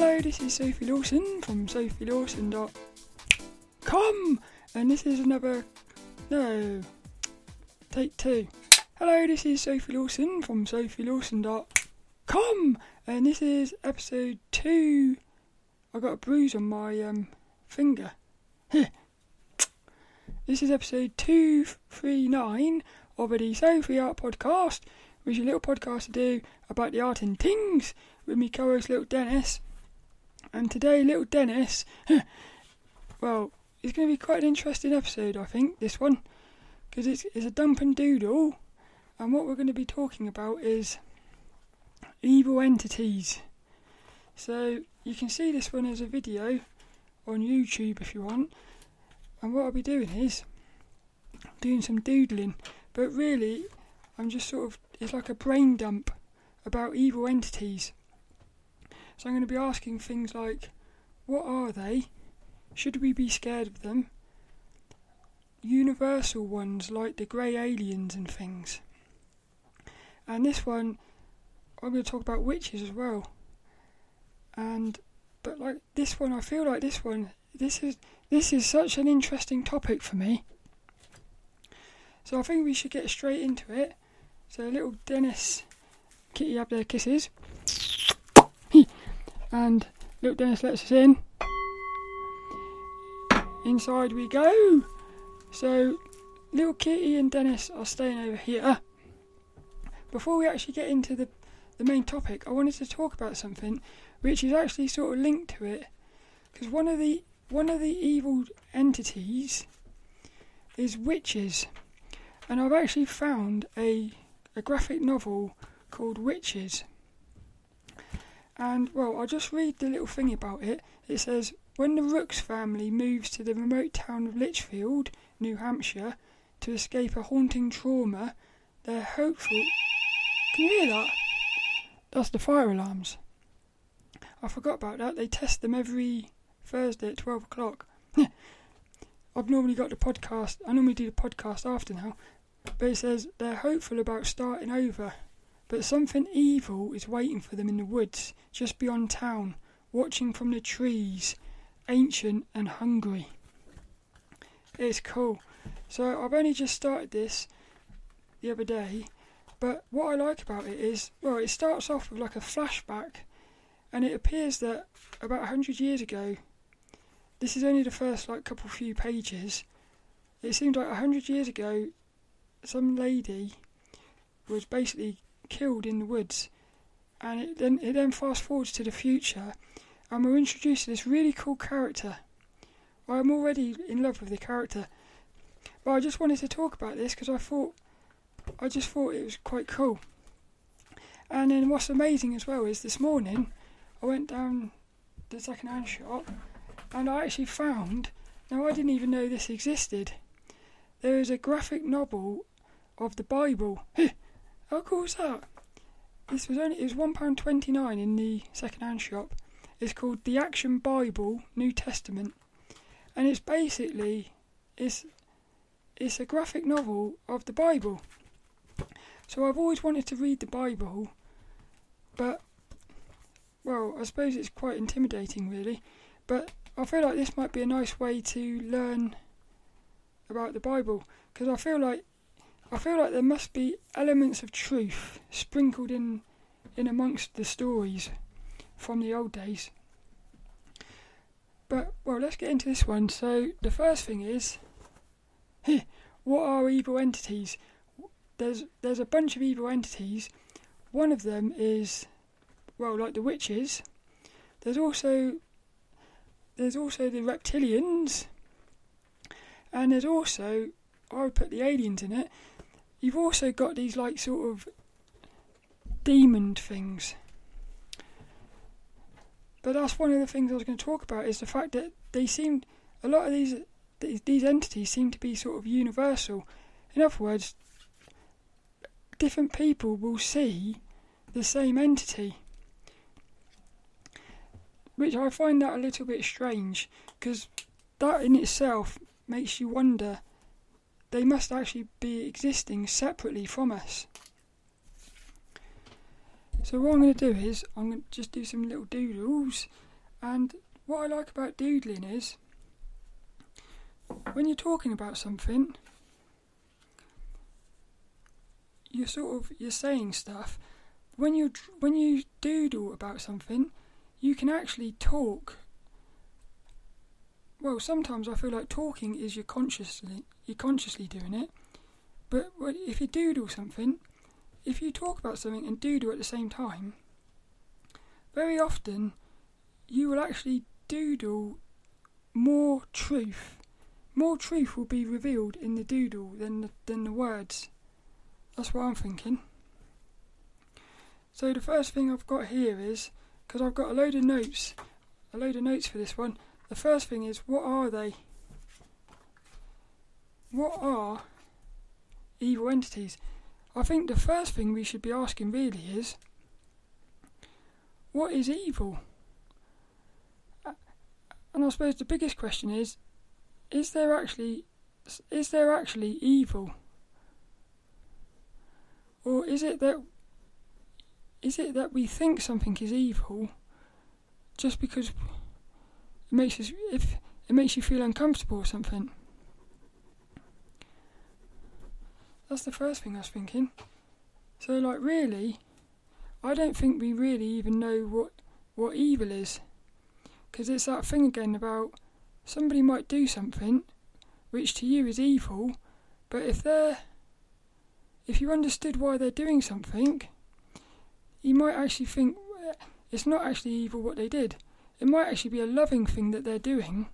Hello, this is Sophie Lawson from sophielawson.com, and this is another. No. Take two. Hello, this is Sophie Lawson from sophielawson.com, and this is episode two. I got a bruise on my um, finger. this is episode 239 of the Sophie Art Podcast, which is a little podcast to do about the art and things with me co host, Little Dennis. And today, Little Dennis, well, it's going to be quite an interesting episode, I think, this one, because it's, it's a dump and doodle, and what we're going to be talking about is evil entities. So, you can see this one as a video on YouTube if you want, and what I'll be doing is doing some doodling, but really, I'm just sort of, it's like a brain dump about evil entities. So I'm going to be asking things like, what are they? Should we be scared of them? Universal ones like the grey aliens and things. And this one, I'm going to talk about witches as well. And but like this one, I feel like this one, this is this is such an interesting topic for me. So I think we should get straight into it. So little Dennis, Kitty up there kisses. And little Dennis lets us in. Inside we go. So little Kitty and Dennis are staying over here. Before we actually get into the the main topic, I wanted to talk about something which is actually sort of linked to it, because one of the one of the evil entities is witches, and I've actually found a a graphic novel called Wytches. And well, I'll just read the little thing about it. It says when the Rooks family moves to the remote town of Litchfield, New Hampshire, to escape a haunting trauma, they're hopeful. Can you hear that? That's the fire alarms. I forgot about that. They test them every Thursday at 12 o'clock. I've normally got the podcast, I normally do the podcast after now, but it says they're hopeful about starting over, but something evil is waiting for them in the woods just beyond town, watching from the trees, ancient and hungry. It's cool. So I've only just started this the other day, but what I like about it is, well, it starts off with like a flashback and it appears that about 100 years ago, this is only the first like couple few pages. It seemed like 100 years ago, some lady was basically killed in the woods, and it then it then fast forwards to the future, and we're introduced to this really cool character. I'm already in love with the character, but I just wanted to talk about this because I thought I just thought it was quite cool. And then what's amazing as well is this morning I went down the second-hand shop and I actually found. Now I didn't even know this existed. There is a graphic novel of the Bible. Oh, How cool is that? This was only it was one pound twenty nine in the second-hand shop. It's called the Action Bible New Testament, and it's basically it's it's a graphic novel of the Bible. So I've always wanted to read the Bible, but well, I suppose it's quite intimidating, really. But I feel like this might be a nice way to learn about the Bible because I feel like I feel like there must be elements of truth sprinkled in in amongst the stories from the old days. But well, let's get into this one. So the first thing is, what are evil entities? There's there's a bunch of evil entities. One of them is well, like the witches. There's also there's also the reptilians, and there's also I would put the aliens in it. You've also got these like sort of demon things. But that's one of the things I was going to talk about is the fact that they seem a lot of these these entities seem to be sort of universal. In other words, different people will see the same entity which I find that a little bit strange because that in itself makes you wonder they must actually be existing separately from us. So what I'm going to do is I'm going to just do some little doodles And what I like about doodling is when you're talking about something, you're sort of you're saying stuff. When you when you doodle about something, you can actually talk. Well, sometimes I feel like talking is you consciously you're consciously doing it, but if you doodle something, if you talk about something and doodle at the same time, very often you will actually doodle more truth. More truth will be revealed in the doodle than the, than the words. That's what I'm thinking. So the first thing I've got here is because I've got a load of notes, a load of notes for this one. The first thing is what are they? What are evil entities? I think the first thing we should be asking really is what is evil? And I suppose the biggest question is is there actually is there actually evil? Or is it that is it that we think something is evil just because it makes us if it makes you feel uncomfortable or something? That's the first thing I was thinking. So like really I don't think we really even know what what evil is. Because it's that thing again about somebody might do something which to you is evil, but if they're if you understood why they're doing something, you might actually think it's not actually evil what they did. It might actually be a loving thing that they're doing,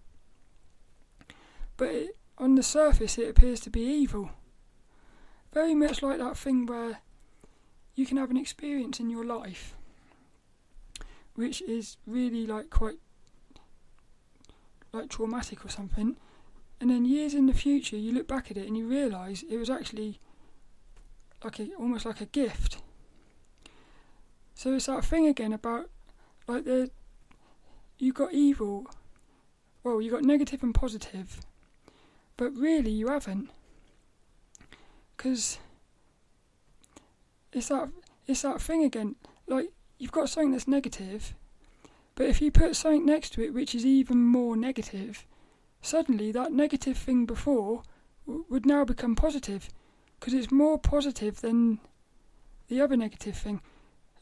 but it, on the surface it appears to be evil. Very much like that thing where you can have an experience in your life which is really like quite like traumatic or something, and then years in the future you look back at it and you realise it was actually like a, almost like a gift. So it's that thing again about like the you got evil, well you got negative and positive, but really you haven't, because it's that it's that thing again. Like you've got something that's negative, but if you put something next to it which is even more negative, suddenly that negative thing before w- would now become positive because it's more positive than the other negative thing.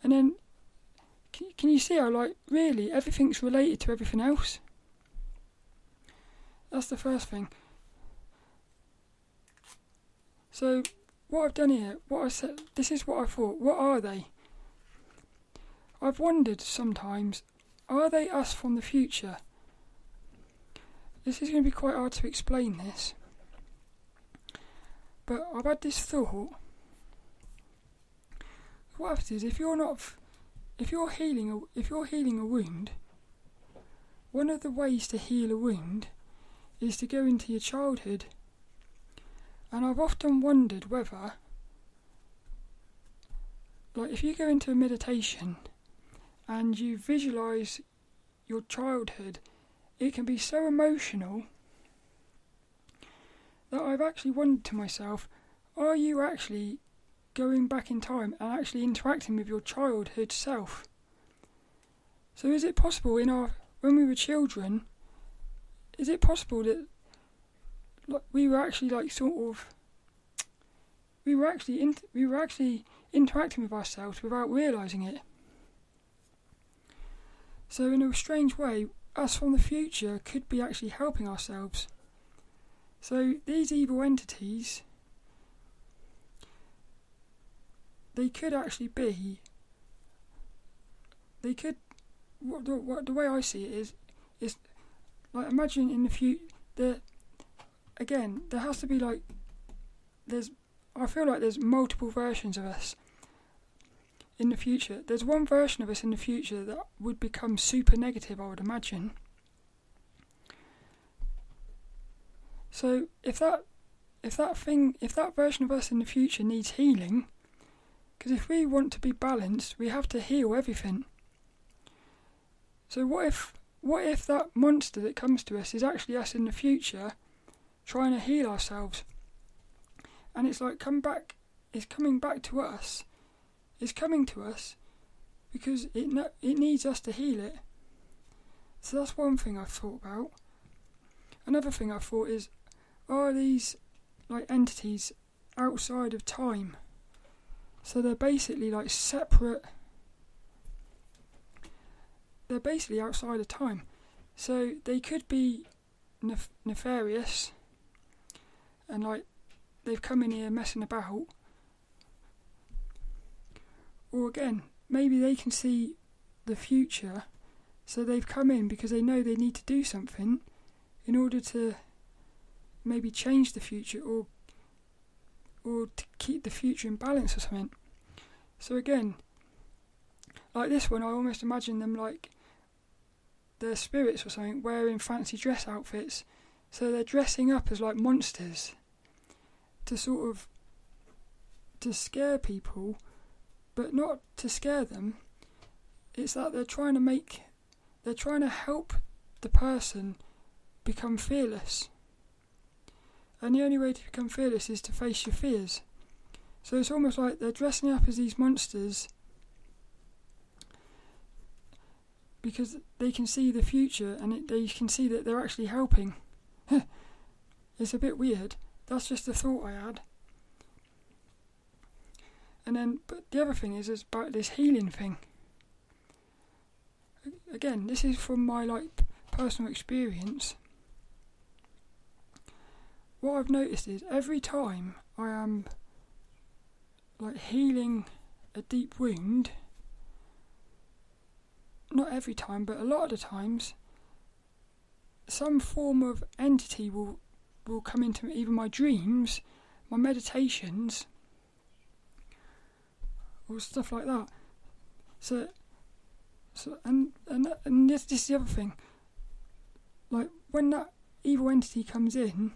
And then, can, can you see how, like, really everything's related to everything else? That's the first thing. So, what I've done here, what I said, this is what I thought. What are they? I've wondered sometimes are they us from the future? This is going to be quite hard to explain this. But I've had this thought. What happens is if you're not, if you're healing, a, if you're healing a wound, one of the ways to heal a wound is to go into your childhood. And I've often wondered whether, like, if you go into a meditation and you visualize your childhood, it can be so emotional that I've actually wondered to myself, are you actually going back in time and actually interacting with your childhood self? So is it possible in our when we were children, is it possible that we were actually like sort of we were actually in, we were actually interacting with ourselves without realizing it? So, in a strange way, us from the future could be actually helping ourselves. So, these evil entities, they could actually be, they could, what the, what the way I see it is, is like imagine in the future, the, again, there has to be like, there's, I feel like there's multiple versions of us in the future. There's one version of us in the future that would become super negative, I would imagine. So if that if that thing if that version of us in the future needs healing, because if we want to be balanced, we have to heal everything. So what if what if that monster that comes to us is actually us in the future trying to heal ourselves? And it's like come back it's coming back to us It's coming to us because it no, it needs us to heal it. So that's one thing I've thought about. Another thing I've thought is, are these like entities outside of time? So they're basically like separate. They're basically outside of time. So they could be nef- nefarious and like they've come in here messing about. Or again, maybe they can see the future, so they've come in because they know they need to do something in order to maybe change the future or or to keep the future in balance or something. So again, like this one, I almost imagine them like their spirits or something wearing fancy dress outfits. So they're dressing up as like monsters to sort of to scare people, but not to scare them. It's that they're trying to make they're trying to help the person become fearless. And the only way to become fearless is to face your fears. So it's almost like they're dressing up as these monsters because they can see the future and it, they can see that they're actually helping. it's a bit weird. That's just a thought I had. And then, but the other thing is, is about this healing thing. Again, this is from my like personal experience what I've noticed is every time I am like healing a deep wound, not every time, but a lot of the times, some form of entity will will come into even my dreams, my meditations, or stuff like that. So, so and and and this, this is the other thing. Like when that evil entity comes in,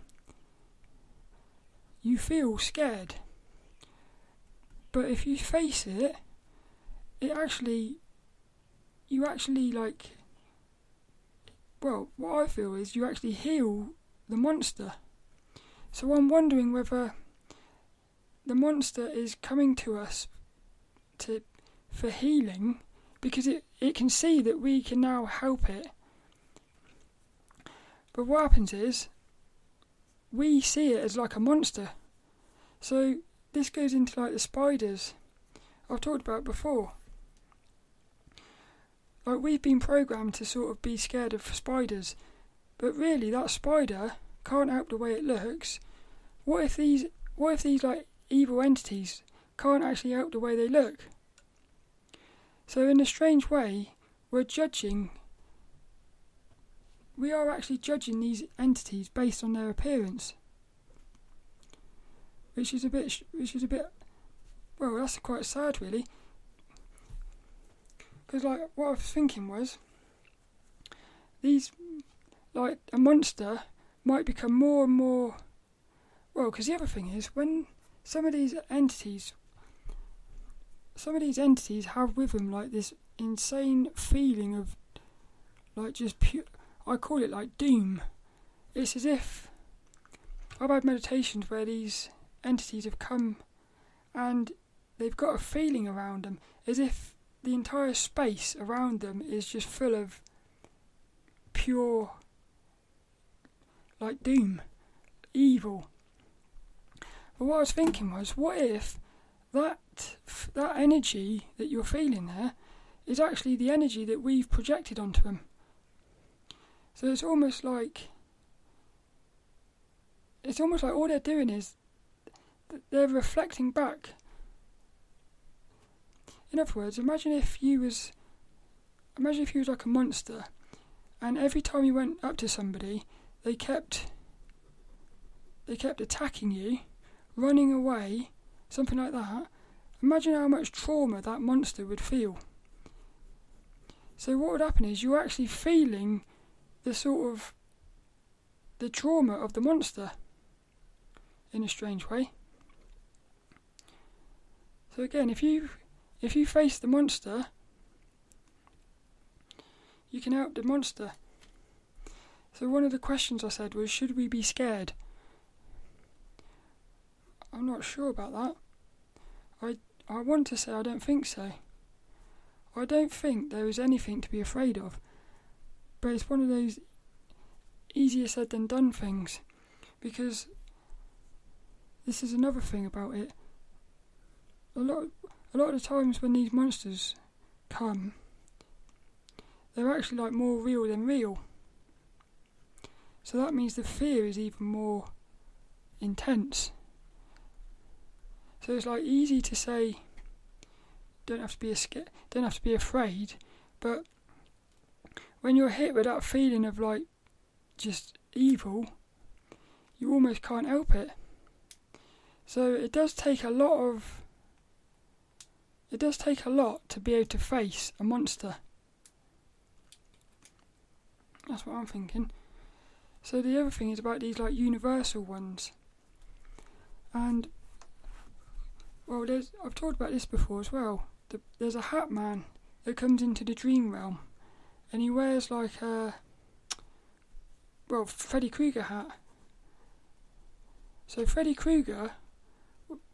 you feel scared. But if you face it, it actually, you actually like, well, what I feel is you actually heal the monster. So I'm wondering whether the monster is coming to us to for healing because it, it can see that we can now help it. But what happens is we see it as like a monster. So this goes into like the spiders I've talked about before. Like we've been programmed to sort of be scared of spiders, but really that spider can't help the way it looks. What if these what if these like evil entities can't actually help the way they look? So in a strange way, we're judging we are actually judging these entities based on their appearance, which is a bit, which is a bit, well, that's quite sad, really. Because, like, what I was thinking was, these, like, a monster might become more and more, well, because the other thing is, when some of these entities, some of these entities have with them, like, this insane feeling of, like, just pure I call it like doom. It's as if I've had meditations where these entities have come and they've got a feeling around them as if the entire space around them is just full of pure like doom, evil. But what I was thinking was, what if that that energy that you're feeling there is actually the energy that we've projected onto them? So it's almost like it's almost like all they're doing is they're reflecting back. In other words, imagine if you was imagine if you was like a monster and every time you went up to somebody they kept they kept attacking you, running away, something like that. Imagine how much trauma that monster would feel. So what would happen is you're actually feeling the sort of the trauma of the monster in a strange way. So again, if you if you face the monster, you can help the monster. So one of the questions I said was should we be scared? I'm not sure about that. I I want to say I don't think so. I don't think there is anything to be afraid of. but it's one of those easier said than done things because this is another thing about it. A lot, a lot of the times when these monsters come, they're actually like more real than real. So that means the fear is even more intense. So it's like easy to say, don't have to be a sca- don't have to be afraid, but when you're hit with that feeling of like just evil, you almost can't help it. So it does take a lot of it does take a lot to be able to face a monster. That's what I'm thinking. So the other thing is about these like universal ones. And well, there's I've talked about this before as well. The, there's a hat man that comes into the dream realm, and he wears like a well Freddy Krueger hat. So Freddy Krueger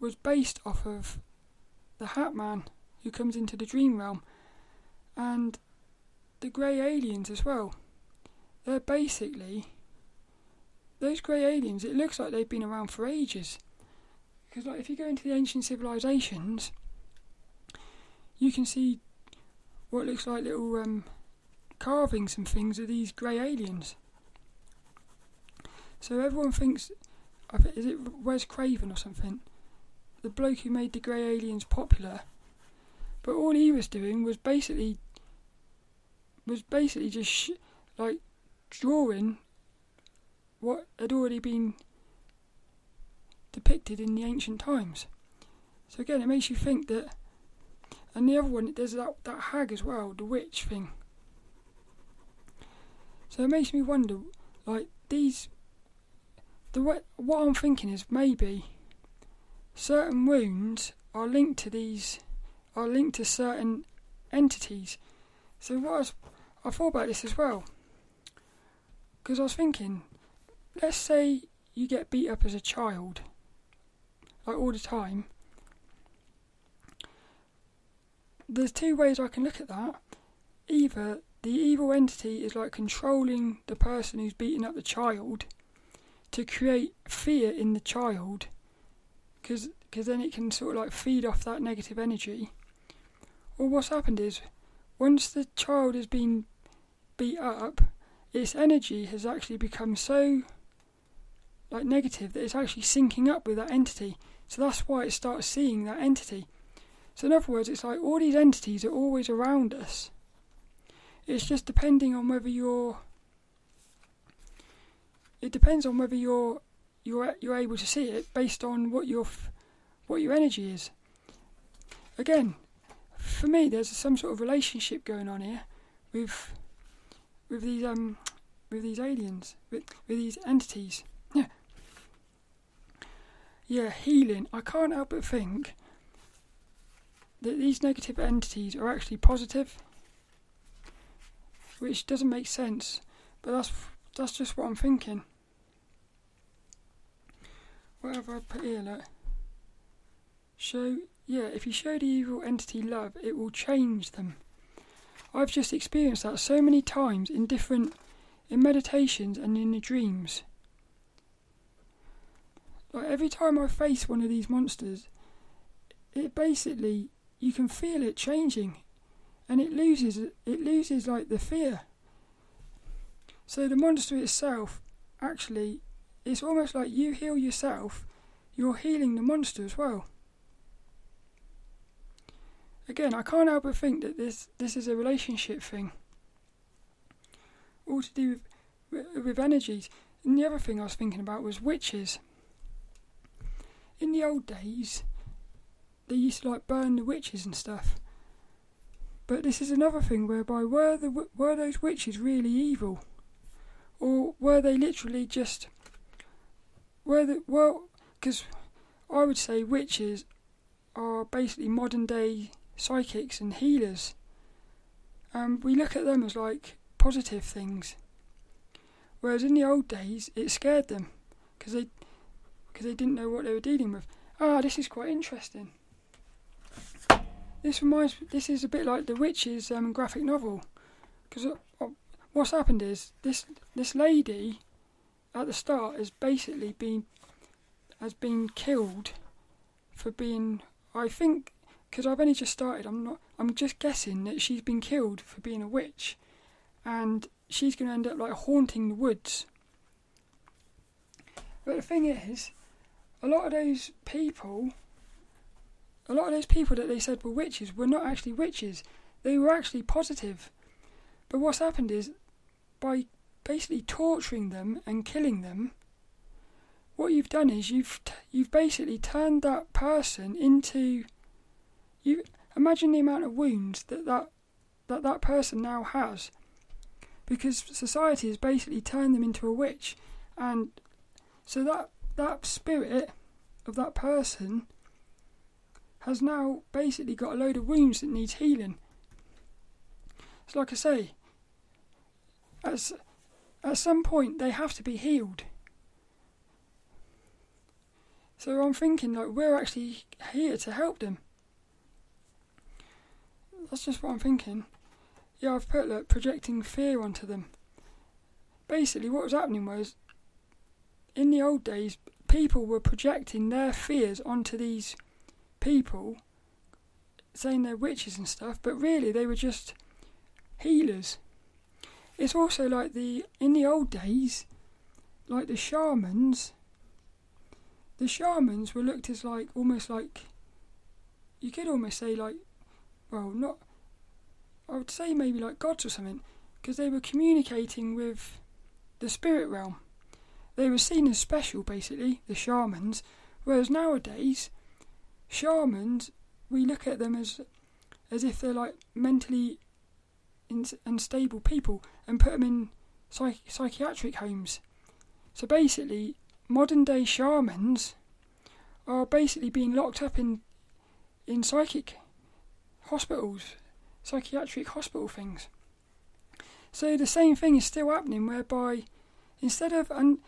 was based off of the Hat Man who comes into the dream realm, and the grey aliens as well. They're basically those grey aliens. It looks like they've been around for ages. Because like if you go into the ancient civilizations, you can see what looks like little um, carvings and things of these grey aliens. So everyone thinks, is it Wes Craven or something? The bloke who made the grey aliens popular. But all he was doing was basically, was basically just sh- like drawing what had already been depicted in the ancient times. So again, it makes you think that. And the other one, there's that that hag as well, the witch thing. So it makes me wonder, like these. The way, what I'm thinking is maybe certain wounds are linked to these, are linked to certain entities. So what I, was, I thought about this as well, because I was thinking, let's say you get beat up as a child like all the time. There's two ways I can look at that. Either the evil entity is like controlling the person who's beating up the child to create fear in the child, because then it can sort of like feed off that negative energy. Well, what's happened is, once the child has been beat up, its energy has actually become so like negative that it's actually syncing up with that entity. So that's why it starts seeing that entity. So in other words, it's like all these entities are always around us. It's just depending on whether you're. It depends on whether you're you're you're able to see it based on what your what your energy is. Again, for me, there's some sort of relationship going on here with with these um with these aliens with with these entities. Yeah. Yeah, healing. I can't help but think that these negative entities are actually positive, which doesn't make sense, but that's that's just what I'm thinking. What have I put here? Look. Show, yeah, if you show the evil entity love, it will change them. I've just experienced that so many times in different, in meditations and in the dreams. Like every time I face one of these monsters, it basically you can feel it changing, and it loses it loses like the fear. So the monster itself, actually, it's almost like you heal yourself, you're healing the monster as well. Again, I can't help but think that this this is a relationship thing, all to do with with energies. And the other thing I was thinking about was witches in the old days, they used to like burn the witches and stuff. But this is another thing whereby were the were those witches really evil, or were they literally just were the well? Because I would say witches are basically modern day psychics and healers, and we look at them as like positive things. Whereas in the old days, it scared them because they because they didn't know what they were dealing with. Ah, this is quite interesting. This reminds. This is a bit like the Wytches um, graphic novel, because uh, uh, what's happened is this this lady at the start has basically been has been killed for being I think because I've only just started I'm not I'm just guessing that she's been killed for being a witch. And she's going to end up like haunting the woods. But the thing is a lot of those people a lot of those people that they said were witches were not actually witches. They were actually positive. But what's happened is by basically torturing them and killing them, what you've done is you've t- you've basically turned that person into you imagine the amount of wounds that that that, that person now has because society has basically turned them into a witch and so that that spirit of that person has now basically got a load of wounds that needs healing. It's like I say, at, at some point they have to be healed. So I'm thinking like we're actually here to help them. That's just what I'm thinking. Yeah, I've put like projecting fear onto them. Basically, what was happening was, in the old days, people were projecting their fears onto these people, saying they're witches and stuff, but really they were just healers. It's also like the in the old days, like the shamans. The shamans were looked as like almost like you could almost say like, well, not. I would say maybe like gods or something, because they were communicating with the spirit realm. They were seen as special, basically, the shamans. Whereas nowadays, shamans, we look at them as as if they're like mentally unstable people and put them in psych- psychiatric homes. So basically, modern day shamans are basically being locked up in in psychic hospitals, psychiatric hospital things. So the same thing is still happening, whereby instead of un-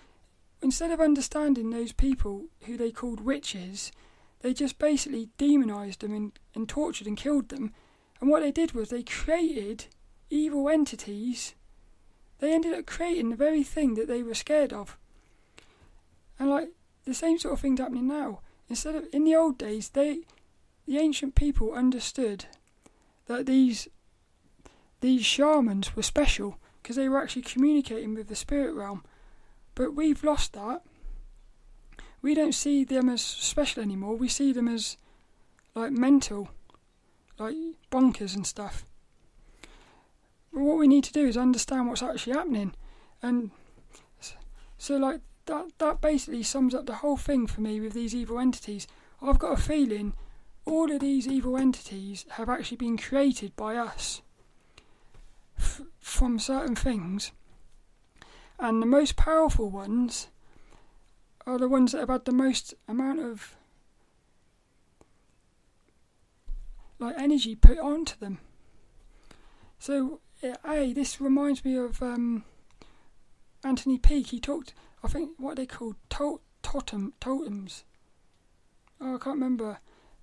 instead of understanding those people who they called witches, they just basically demonized them and, and tortured and killed them. And what they did was they created evil entities, they ended up creating the very thing that they were scared of. And like the same sort of thing's happening now. Instead of in the old days, they the ancient people understood that these these shamans were special because they were actually communicating with the spirit realm. But we've lost that. We don't see them as special anymore. We see them as like mental, like bonkers and stuff. But what we need to do is understand what's actually happening, and so like that that basically sums up the whole thing for me with these evil entities. I've got a feeling all of these evil entities have actually been created by us f- from certain things, and the most powerful ones are the ones that have had the most amount of like energy put onto them. So hey, this reminds me of um, Anthony Peake. He talked, I think, what they called to- totem totems. Oh, I can't remember,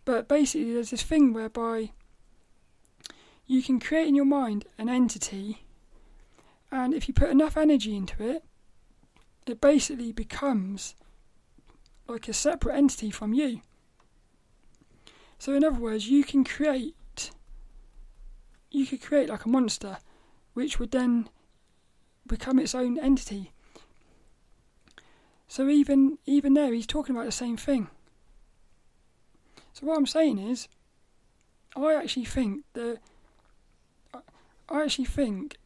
but basically, there's this thing whereby you can create in your mind an entity, and if you put enough energy into it, it basically becomes like a separate entity from you. So, in other words, you can create you could create like a monster which would then become its own entity. So even even there he's talking about the same thing. So what I'm saying is I actually think that I actually think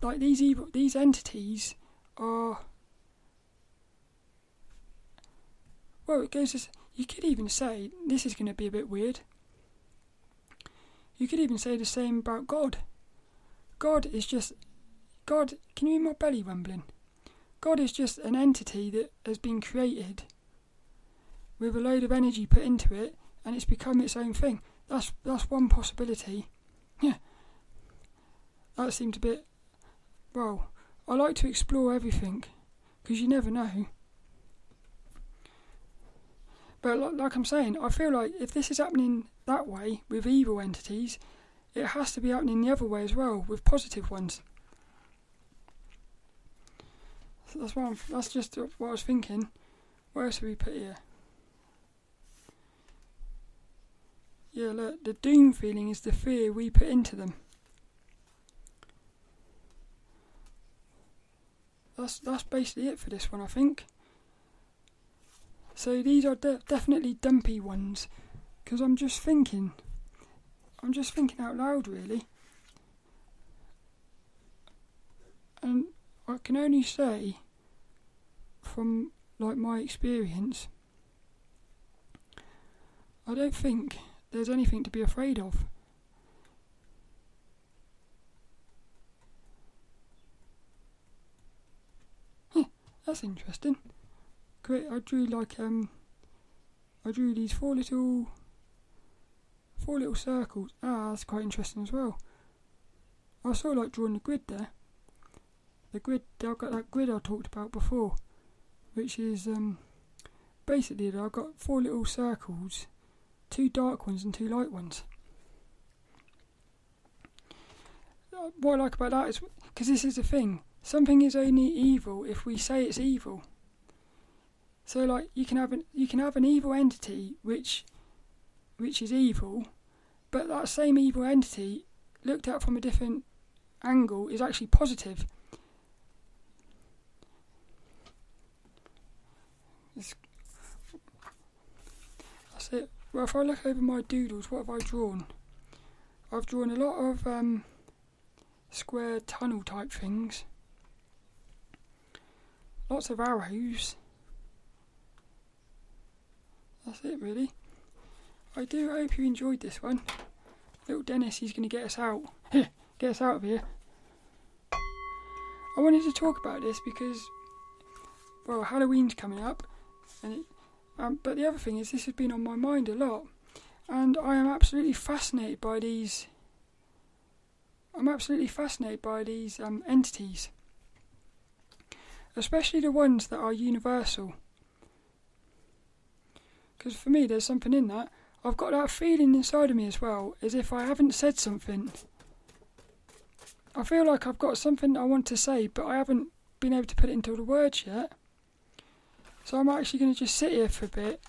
like these evil these entities are well it goes as you could even say this is going to be a bit weird you could even say the same about God. God is just. God, can you hear my belly rumbling? God is just an entity that has been created with a load of energy put into it and it's become its own thing. That's that's one possibility. Yeah. That seemed a bit. Well, I like to explore everything because you never know. But like I'm saying, I feel like if this is happening that way with evil entities, it has to be happening the other way as well with positive ones. So that's what I'm, that's just what I was thinking. What else we put here? Yeah, look, the doom feeling is the fear we put into them. That's that's basically it for this one, I think. So these are de- definitely dumpy ones, because I'm just thinking. I'm just thinking out loud, really. And I can only say, from like my experience, I don't think there's anything to be afraid of. that's interesting. I drew like um, I drew these four little, four little circles. Ah, that's quite interesting as well. I of like drawing the grid there. The grid, I've got that grid I talked about before, which is um, basically I've got four little circles two dark ones and two light ones. Uh, what I like about that is because this is the thing something is only evil if we say it's evil. So like you can have an you can have an evil entity which which is evil, but that same evil entity looked at from a different angle is actually positive. It's, that's it. Well, if I look over my doodles, what have I drawn? I've drawn a lot of um, square tunnel type things. Lots of arrows. That's it, really. I do hope you enjoyed this one. Little Dennis, he's going to get us out. get us out of here. I wanted to talk about this because, well, Halloween's coming up, and it, um, but the other thing is, this has been on my mind a lot, and I am absolutely fascinated by these. I'm absolutely fascinated by these um, entities, especially the ones that are universal. Because for me, there's something in that. I've got that feeling inside of me as well, as if I haven't said something. I feel like I've got something I want to say, but I haven't been able to put it into the words yet. So I'm actually going to just sit here for a bit.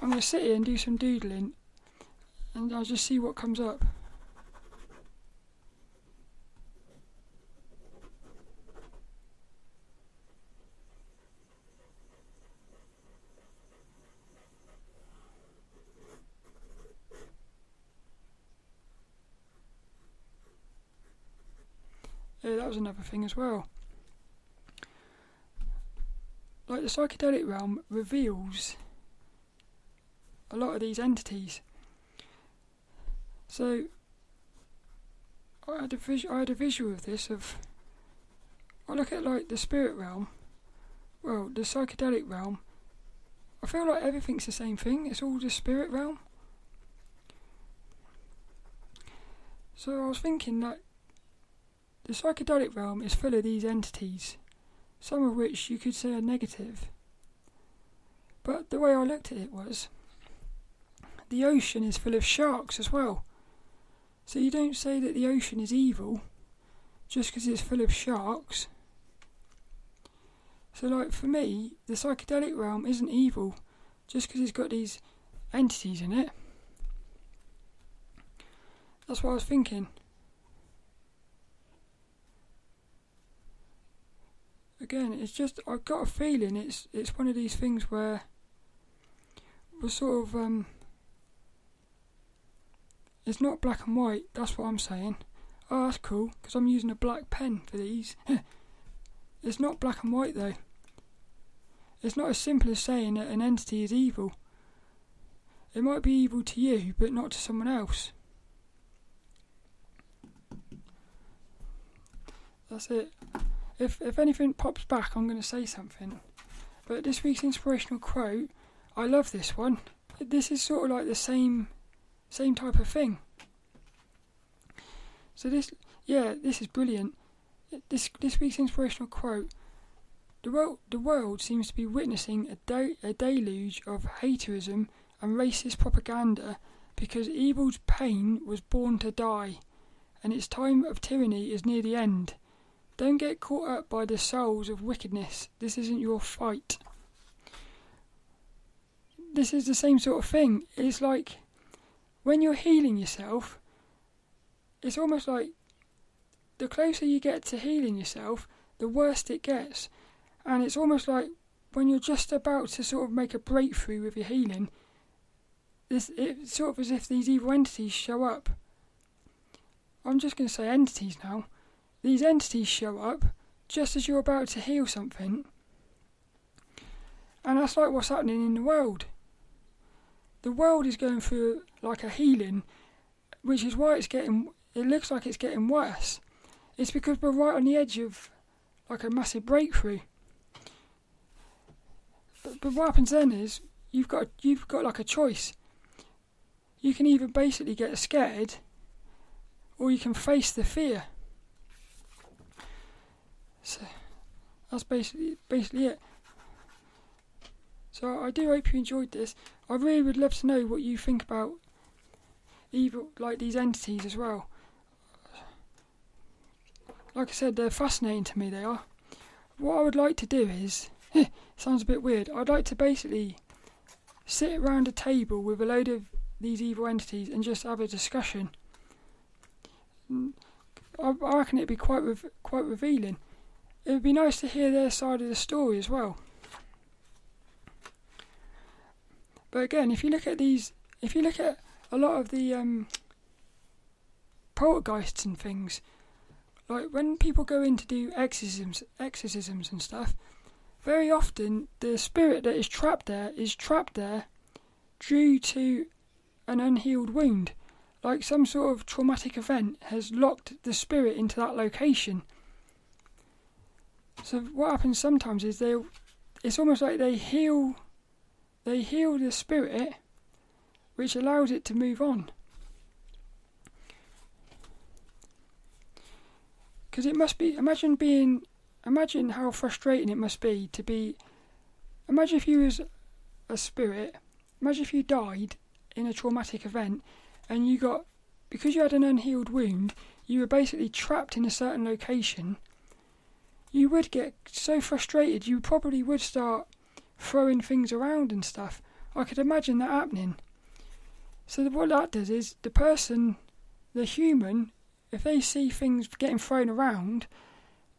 I'm going to sit here and do some doodling and I'll just see what comes up. Was another thing as well like the psychedelic realm reveals a lot of these entities. So I had a vis- I had a visual of this of I look at like the spirit realm, well the psychedelic realm. I feel like everything's the same thing. It's all the spirit realm. So I was thinking that the psychedelic realm is full of these entities some of which you could say are negative. But the way I looked at it was the ocean is full of sharks as well. So you don't say that the ocean is evil just because it's full of sharks. So, like for me, the psychedelic realm isn't evil just because it's got these entities in it. That's what I was thinking. Again, it's just I've got a feeling it's it's one of these things where we're sort of um, it's not black and white. That's what I'm saying. Oh, that's cool because I'm using a black pen for these. it's not black and white though. It's not as simple as saying that an entity is evil. It might be evil to you, but not to someone else. That's it if if anything pops back, I'm going to say something. But this week's inspirational quote, I love this one. This is sort of like the same same type of thing. So this, yeah, this is brilliant. This this week's inspirational quote. The world, the world seems to be witnessing a, a deluge of haterism and racist propaganda because evil's pain was born to die, and its time of tyranny is near the end. Don't get caught up by the souls of wickedness. This isn't your fight. This is the same sort of thing. It's like when you're healing yourself, it's almost like the closer you get to healing yourself, the worse it gets. And it's almost like when you're just about to sort of make a breakthrough with your healing, this it's sort of as if these evil entities show up. I'm just going to say entities now. These entities show up just as you're about to heal something, and that's like what's happening in the world. The world is going through like a healing, which is why it's getting. It looks like it's getting worse. It's because we're right on the edge of like a massive breakthrough. But, but what happens then is you've got you've got like a choice. You can either basically get scared, or you can face the fear. So that's basically basically it. So I do hope you enjoyed this. I really would love to know what you think about evil, like these entities as well. Like I said, they're fascinating to me. They are. What I would like to do is, sounds a bit weird. I'd like to basically sit around a table with a load of these evil entities and just have a discussion. Mm, I, reckon it'd be quite re- quite revealing. It would be nice to hear their side of the story as well. But again, if you look at these, if you look at a lot of the um, poltergeists and things, like when people go in to do exorcisms, exorcisms and stuff, very often the spirit that is trapped there is trapped there due to an unhealed wound, like some sort of traumatic event has locked the spirit into that location. So what happens sometimes is they, it's almost like they heal they heal the spirit, which allows it to move on. Because it must be, imagine being, imagine how frustrating it must be to be, imagine if you was a spirit, imagine if you died in a traumatic event and you got, because you had an unhealed wound, you were basically trapped in a certain location, you would get so frustrated, you probably would start throwing things around and stuff. I could imagine that happening. So what that does is the person, the human, if they see things getting thrown around,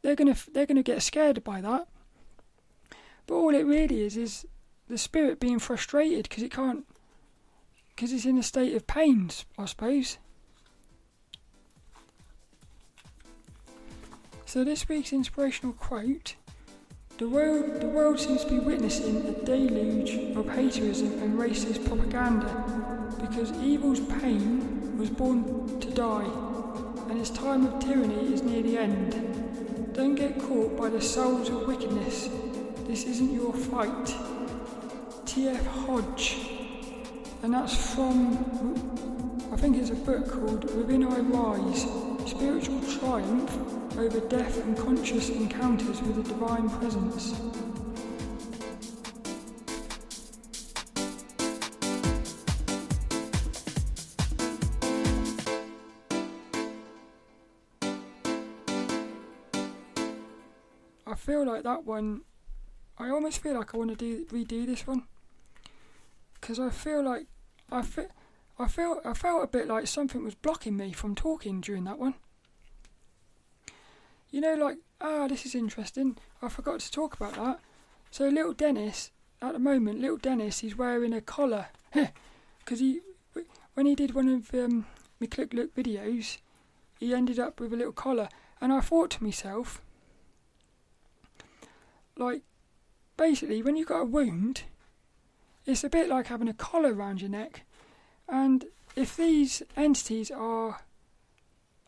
they're gonna they're gonna get scared by that. But all it really is is the spirit being frustrated because it can't, because it's in a state of pains, I suppose. So this week's inspirational quote the world, the world seems to be witnessing a deluge of haterism and racist propaganda because evil's pain was born to die and its time of tyranny is near the end. Don't get caught by the souls of wickedness. This isn't your fight. T.F. Hodge. And that's from, I think it's a book called Within I Rise Spiritual Triumph over death and conscious encounters with the Divine Presence. I feel like that one, I almost feel like I want to do redo this one because I feel like I feel. I felt I felt a bit like something was blocking me from talking during that one. You know, like, ah, this is interesting. I forgot to talk about that. So, little Dennis, at the moment, little Dennis, he's wearing a collar. Because he, when he did one of um, my Click Look videos, he ended up with a little collar. And I thought to myself, like, basically, when you've got a wound, it's a bit like having a collar around your neck. And if these entities are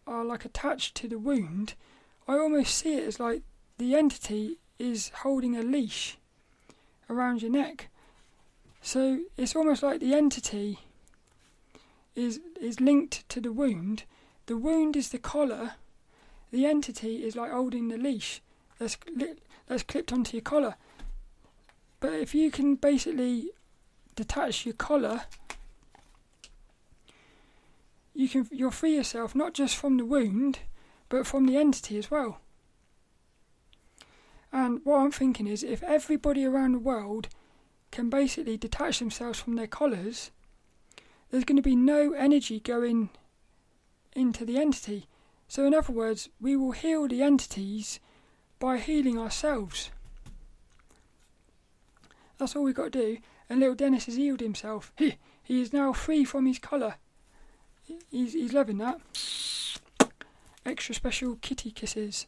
are like attached to the wound, I almost see it as like the entity is holding a leash around your neck. So it's almost like the entity is is linked to the wound. The wound is the collar. The entity is like holding the leash that's that's clipped onto your collar. But if you can basically detach your collar you can you'll free yourself not just from the wound, but from the entity as well. And what I'm thinking is, if everybody around the world can basically detach themselves from their collars, there's going to be no energy going into the entity. So, in other words, we will heal the entities by healing ourselves. That's all we've got to do. And little Dennis has healed himself. He, he is now free from his collar. He's, he's loving that. Extra special kitty kisses.